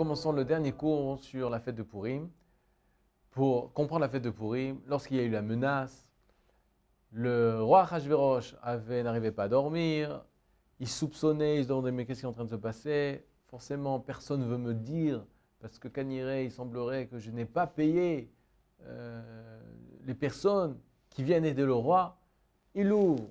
commençons le dernier cours sur la fête de Purim. Pour comprendre la fête de Purim, lorsqu'il y a eu la menace, le roi Hachverosh n'arrivait pas à dormir, il soupçonnait, il se demandait mais qu'est-ce qui est en train de se passer? Forcément, personne ne veut me dire, parce que Kaniré, il semblerait que je n'ai pas payé euh, les personnes qui viennent aider le roi. Il ouvre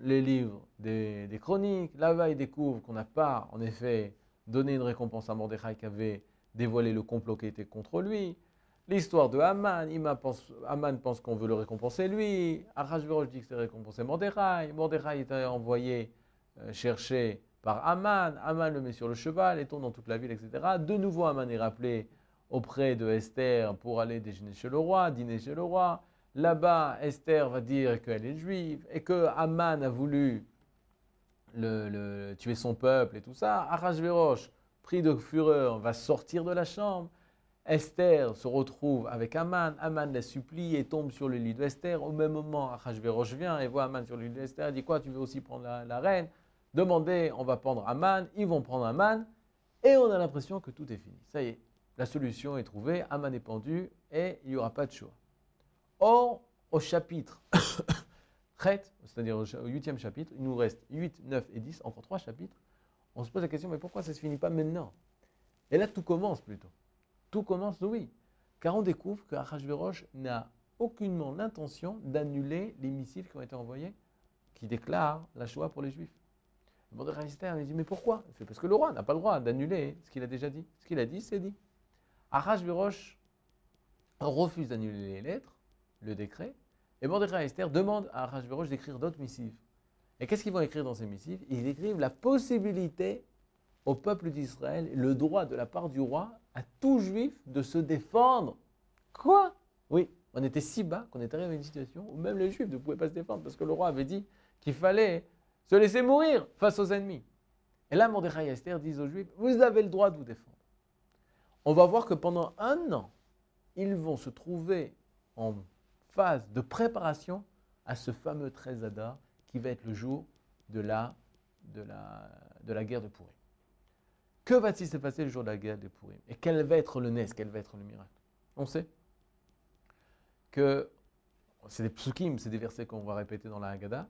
les livres des, chroniques, là-bas il découvre qu'on n'a pas, en effet, donné une récompense à Mordechai qui avait dévoilé le complot qui était contre lui. L'histoire de Haman, Haman pense qu'on veut le récompenser lui. Arachverosh dit que c'est récompensé Mordechai. Mordechai est envoyé euh, chercher par Haman. Haman le met sur le cheval et tourne dans toute la ville, etc. De nouveau, Haman est rappelé auprès de Esther pour aller déjeuner chez le roi, dîner chez le roi. Là-bas, Esther va dire qu'elle est juive et que Haman a voulu le, tuer son peuple et tout ça. Arachverosh, pris de fureur, va sortir de la chambre. Esther se retrouve avec Aman. Aman la supplie et tombe sur le lit d'Esther. Au même moment, Achashverosh vient et voit Aman sur le lit d'Esther. Dit Quoi, tu veux aussi prendre la, reine? Demandez, on va prendre Aman. Ils vont prendre Aman. Et on a l'impression que tout est fini. Ça y est, la solution est trouvée. Aman est pendu et il n'y aura pas de choix. Or, au chapitre c'est-à-dire au huitième chapitre, il nous reste 8, 9 et 10, encore trois chapitres. On se pose la question, mais pourquoi ça ne se finit pas maintenant? Et là, tout commence plutôt. Tout commence, oui. Car on découvre que Achashverosh n'a aucunement l'intention d'annuler les missives qui ont été envoyés, qui déclarent la Shoah pour les Juifs. Le de il dit, mais pourquoi? Parce que le roi n'a pas le droit d'annuler ce qu'il a déjà dit. Ce qu'il a dit, c'est dit. Achashverosh refuse d'annuler les lettres, le décret, et Mordechai Esther demande à Achashverosh d'écrire d'autres missives. Et qu'est-ce qu'ils vont écrire dans ces missives? Ils écrivent la possibilité au peuple d'Israël, le droit de la part du roi à tout juif de se défendre. Quoi? Oui, on était si bas qu'on est arrivé à une situation où même les juifs ne pouvaient pas se défendre parce que le roi avait dit qu'il fallait se laisser mourir face aux ennemis. Et là, Mordechai et Esther disent aux juifs, vous avez le droit de vous défendre. On va voir que pendant un an, ils vont se trouver en phase de préparation à ce fameux 13 Adar qui va être le jour de la, de la, de la guerre de Pourim. Que va-t-il se passer le jour de la guerre de Pourim Et quel va être le nes Quel va être le miracle? On sait que c'est des psukim, c'est des versets qu'on va répéter dans la Haggadah.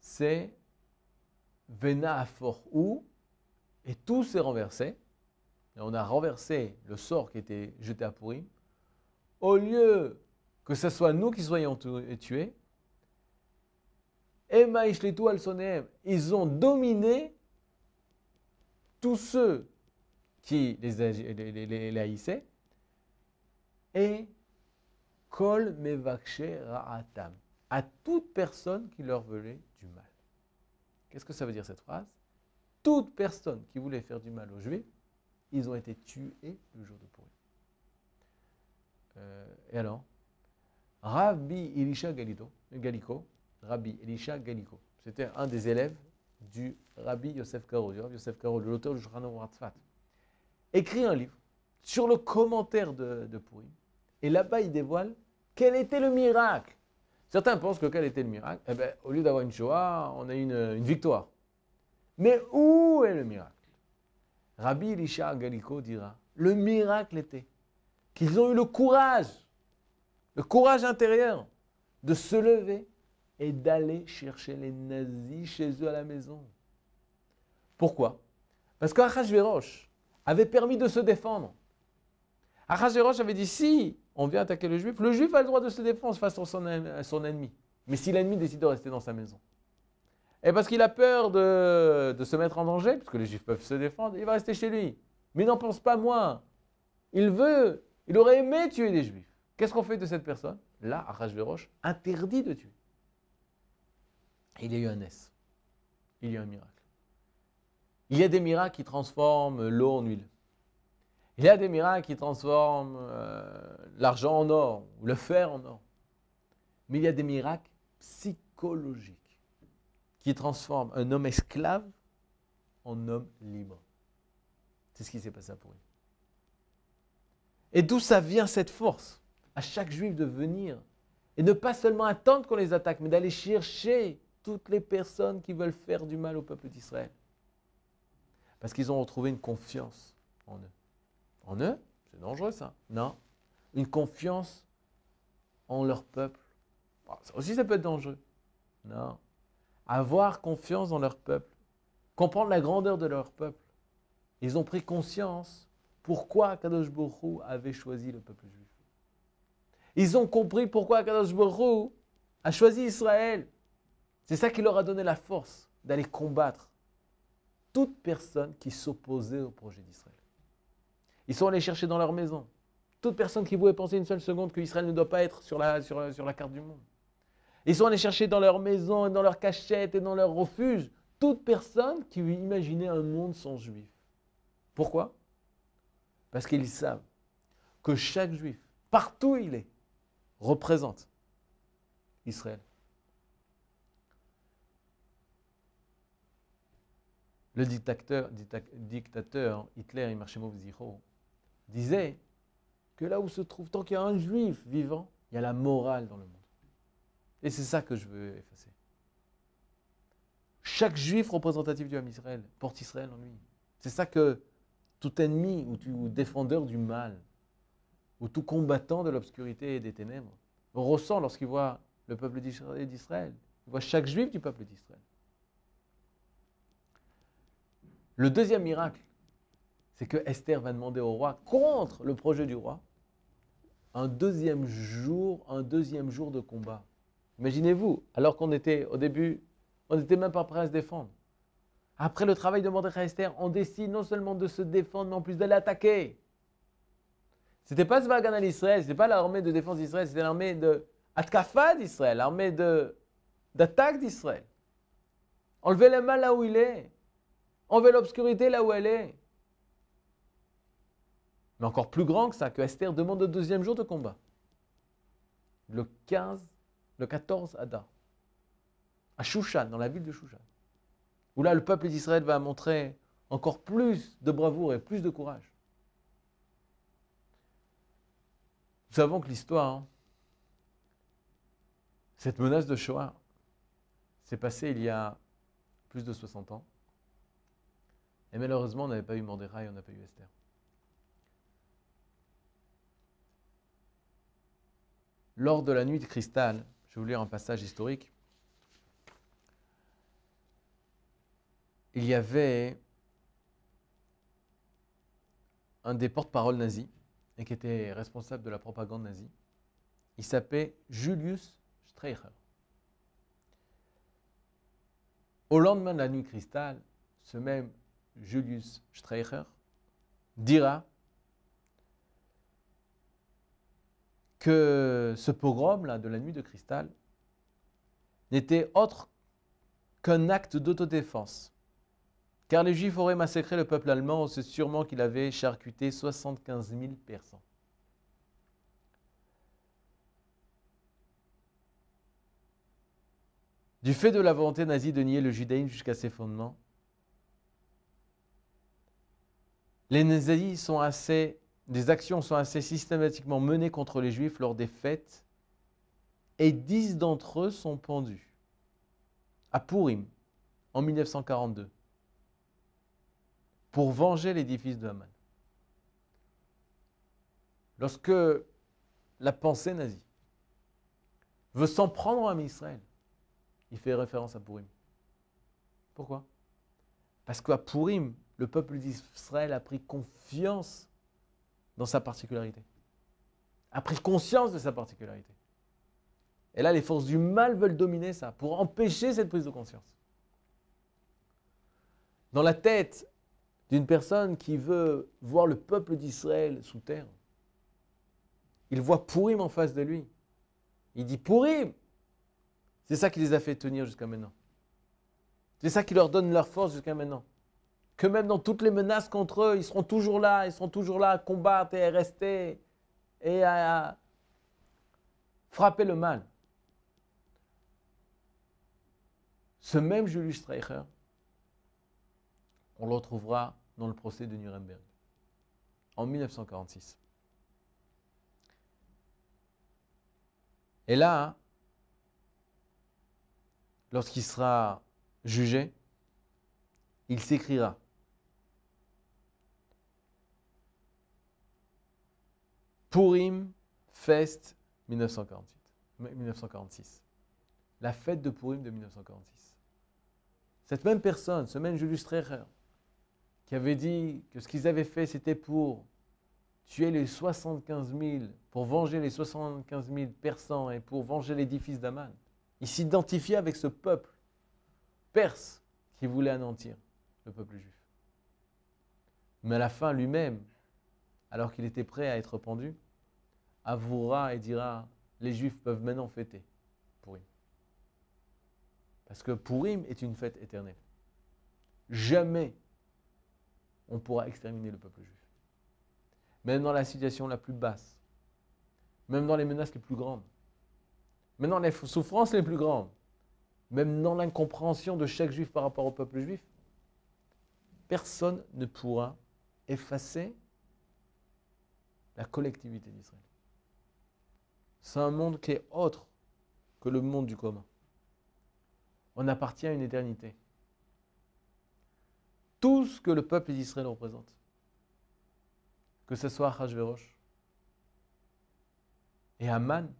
C'est Vena for ou et tout s'est renversé. Et on a renversé le sort qui était jeté à Pourim. Au lieu que ce soit nous qui soyons tués. Ils ont dominé tous ceux qui les, haïssaient. Et kol ra'atam. À toute personne qui leur voulait du mal. Qu'est-ce que ça veut dire cette phrase? Toute personne qui voulait faire du mal aux Juifs, ils ont été tués le jour de Purim. Euh, et alors? Rabbi Elisha Galiko, Rabbi Elisha Galiko, c'était un des élèves du Rabbi Yosef Karo, du Yosef Karo, l'auteur du Shulchan Ratzfat, écrit un livre sur le commentaire de, de. Et là-bas, il dévoile quel était le miracle. Certains pensent que quel était le miracle? Eh bien, au lieu d'avoir une Shoah, on a une, une victoire. Mais où est le miracle? Rabbi Elisha Galiko dira le miracle était qu'ils ont eu le courage le courage intérieur de se lever et d'aller chercher les nazis chez eux à la maison. Pourquoi? Parce qu'Achashverosh avait permis de se défendre. Achashverosh avait dit si on vient attaquer le juif, le juif a le droit de se défendre face à son, ennemi. Mais si l'ennemi décide de rester dans sa maison, et parce qu'il a peur de, se mettre en danger, parce que les juifs peuvent se défendre, il va rester chez lui. Mais n'en pense pas moins. Il veut, il aurait aimé tuer les juifs. Qu'est-ce qu'on fait de cette personne Là, Achashverosh interdit de tuer. Il y a eu un S. Il y a eu un miracle. Il y a des miracles qui transforment l'eau en huile. Il y a des miracles qui transforment euh, l'argent en or le fer en or. Mais il y a des miracles psychologiques qui transforment un homme esclave en homme libre. C'est ce qui s'est passé à Pourri. Et d'où ça vient cette force? À chaque juif de venir et ne pas seulement attendre qu'on les attaque, mais d'aller chercher toutes les personnes qui veulent faire du mal au peuple d'Israël. Parce qu'ils ont retrouvé une confiance en eux. en eux, c'est dangereux ça. Non. Une confiance en leur peuple. Aussi, ça peut être dangereux. Non. Avoir confiance dans leur peuple. Comprendre la grandeur de leur peuple. Ils ont pris conscience pourquoi Kadosh Baruch avait choisi le peuple juif. Ils ont compris pourquoi Kadosh Baruch a choisi Israël. C'est ça qui leur a donné la force d'aller combattre toute personne qui s'opposait au projet d'Israël. Ils sont allés chercher dans leur maison toute personne qui pouvait penser une seule seconde qu'Israël ne doit pas être sur la, sur, la carte du monde. Ils sont allés chercher dans leur maison, et dans leur cachette et dans leur refuge toute personne qui imaginait un monde sans juifs. Pourquoi? Parce qu'ils savent que chaque juif, partout où il est, représente Israël. Le dictateur, dictateur Hitler, Imarshemov Zicho, disait que là où se trouve, tant qu'il y a un juif vivant, il y a la morale dans le monde. Et c'est ça que je veux effacer. Chaque juif représentatif du homme Israël porte Israël en lui. C'est ça que tout ennemi ou, défendeur du mal, ou tout combattant de l'obscurité et des ténèbres, ressent lorsqu'il voit le peuple d'Israël. Il voit chaque juif du peuple d'Israël. Le deuxième miracle, c'est que Esther va demander au roi, contre le projet du roi, un deuxième jour, un deuxième jour de combat. Imaginez-vous, alors qu'on était au début, on n'était même pas prêt à se défendre. Après le travail de Mordechai Esther, on décide non seulement de se défendre, mais en plus d'aller attaquer. C'était pas Zvagan al Israël, c'était pas l'armée de défense d'Israël, c'était l'armée de d'Israël, l'armée d'attaque d'Israël. Enlever le mal là où il est. Enlever l'obscurité là où elle est. Mais encore plus grand que ça, que Esther demande le deuxième jour de combat. Le 15, le 14 Adar. À Shushan, dans la ville de Shushan où là le peuple d'Israël va montrer encore plus de bravoure et plus de courage. Savons que l'histoire, cette menace de Shoah, s'est passée il y a plus de 60 ans. Et malheureusement, on n'avait pas eu Mordechai, on n'a pas eu Esther. Lors de la nuit de cristal, je vais vous lire un passage historique. il y avait un des porte-parole nazis et qui était responsable de la propagande nazie. Il s'appelait Julius Streicher. Au lendemain de la nuit cristal, ce même Julius Streicher dira que ce pogrom-là de la nuit de cristal n'était autre qu'un acte d'autodéfense car les Juifs auraient massacré le peuple allemand, c'est sûrement qu'il avait charcuté 75 000 personnes. Du fait de la volonté nazie de nier le judaïsme jusqu'à ses fondements, les nazis sont assez, des actions sont assez systématiquement menées contre les juifs lors des fêtes et dix d'entre eux sont pendus. À Purim, en 1942 pour venger l'édifice de Haman. Lorsque la pensée nazie veut s'en prendre à Israël, il fait référence à Purim. Pourquoi? Parce qu'à Purim, le peuple d'Israël a pris confiance dans sa particularité, a pris conscience de sa particularité. Et là, les forces du mal veulent dominer ça pour empêcher cette prise de conscience. Dans la tête d'une personne qui veut voir le peuple d'Israël sous terre. Il voit Pourim en face de lui. Il dit Pourim C'est ça qui les a fait tenir jusqu'à maintenant. C'est ça qui leur donne leur force jusqu'à maintenant. Que même dans toutes les menaces contre eux, ils seront toujours là, ils seront toujours là à combattre et à rester et à frapper le mal. Ce même Julius Streicher, on le retrouvera dans le procès de Nuremberg en 1946. Et là, lorsqu'il sera jugé, il s'écrira Purim Fest 1948, 1946. La fête de Purim de 1946. Cette même personne, ce même Julius Streicher, qui avait dit que ce qu'ils avaient fait, c'était pour tuer les 75 000, pour venger les 75 000 persans et pour venger l'édifice d'Aman. Il s'identifiait avec ce peuple perse qui voulait anéantir le peuple juif. Mais à la fin, lui-même, alors qu'il était prêt à être pendu, avouera et dira les Juifs peuvent maintenant fêter Purim. Parce que Purim est une fête éternelle. Jamais on pourra exterminer le peuple juif. Même dans la situation la plus basse, même dans les menaces les plus grandes, même dans les souffrances les plus grandes, même dans l'incompréhension de chaque juif par rapport au peuple juif, personne ne pourra effacer la collectivité d'Israël. C'est un monde qui est autre que le monde du commun. On appartient à une éternité. Tout ce que le peuple d'Israël représente, que ce soit Hachverosh et Haman,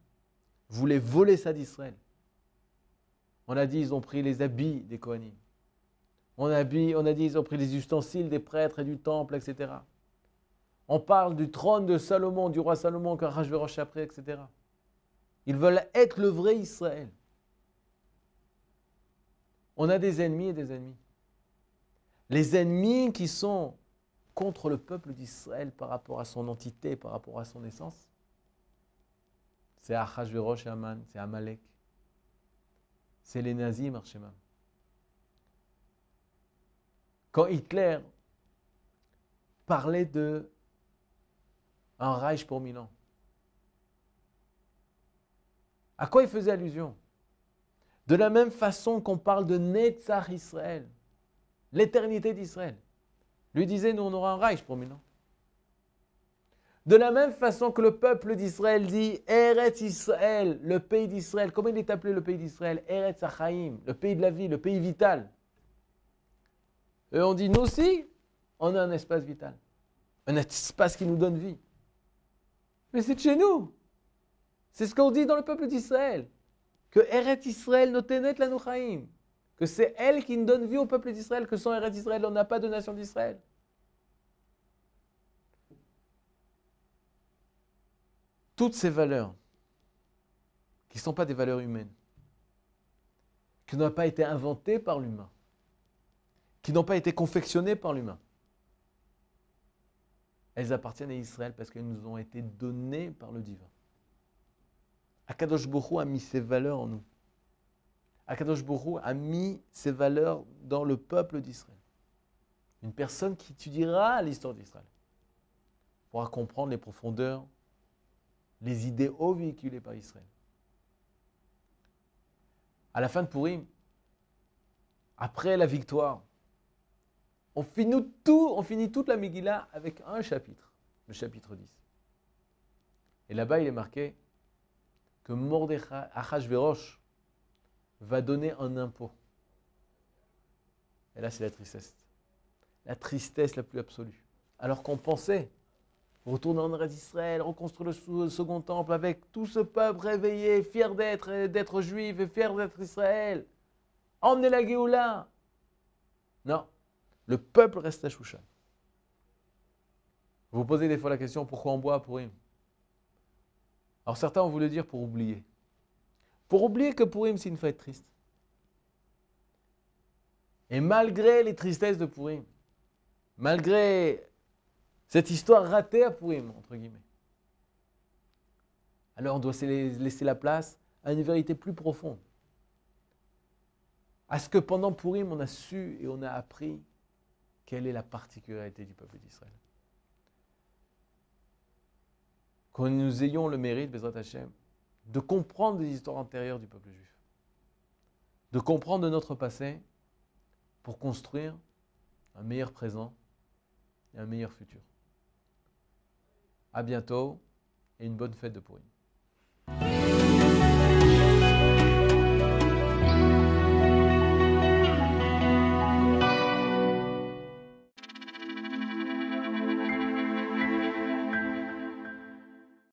voulaient voler ça d'Israël. On a dit ils ont pris les habits des Kohanim. On a, dit, on a dit ils ont pris les ustensiles des prêtres et du temple, etc. On parle du trône de Salomon, du roi Salomon, qu'Achashverosh a pris, etc. Ils veulent être le vrai Israël. On a des ennemis et des ennemis. Les ennemis qui sont contre le peuple d'Israël par rapport à son entité, par rapport à son essence, c'est Achashverosh et Aman, c'est Amalek, c'est les nazis, Marshemam. Quand Hitler parlait de un Reich pour Milan, à quoi il faisait allusion? De la même façon qu'on parle de Netzach Israël, l'éternité d'Israël. Lui disait, nous on aura un Reich ans. De la même façon que le peuple d'Israël dit Eretz Israël, le pays d'Israël. Comment il est appelé le pays d'Israël? Eretz Achaim, le pays de la vie, le pays vital. Et on dit, nous aussi, on a un espace vital. Un espace qui nous donne vie. Mais c'est chez nous. C'est ce qu'on dit dans le peuple d'Israël. Que Eret Israël notenet la Que c'est elle qui nous donne vie au peuple d'Israël. Que sans Eret Israël, on n'a pas de nation d'Israël. Toutes ces valeurs, qui ne sont pas des valeurs humaines, qui n'ont pas été inventées par l'humain, qui n'ont pas été confectionnées par l'humain, elles appartiennent à Israël parce qu'elles nous ont été données par le divin. Akadosh Borou a mis ses valeurs en nous. Akadosh Borou a mis ses valeurs dans le peuple d'Israël. Une personne qui étudiera l'histoire d'Israël pourra comprendre les profondeurs, les idéaux véhiculés par Israël. À la fin de Purim, après la victoire, on finit, toute la Megillah avec un chapitre, le chapitre 10. Et là-bas, il est marqué que Mordechai, Achashverosh, va donner un impôt. Et là, c'est la tristesse. La tristesse la plus absolue. Alors qu'on pensait retourner en d'Israël, reconstruire le second temple avec tout ce peuple réveillé, fier d'être, d'être juif et fier d'être Israël. Emmener la Géoula. Non, le peuple reste à Shushan. Vous vous posez des fois la question pourquoi on boit pour Purim alors certains ont voulu dire pour oublier. Pour oublier que Purim, c'est une fête triste. Et malgré les tristesses de Purim, malgré cette histoire ratée à Purim, entre guillemets, alors on doit laisser la place à une vérité plus profonde. À ce que pendant Purim, on a su et on a appris quelle est la particularité du peuple d'Israël. que nous ayons le mérite, Bezrat Hashem, de comprendre les histoires antérieures du peuple juif, de comprendre notre passé pour construire un meilleur présent et un meilleur futur. À bientôt et une bonne fête de Purim.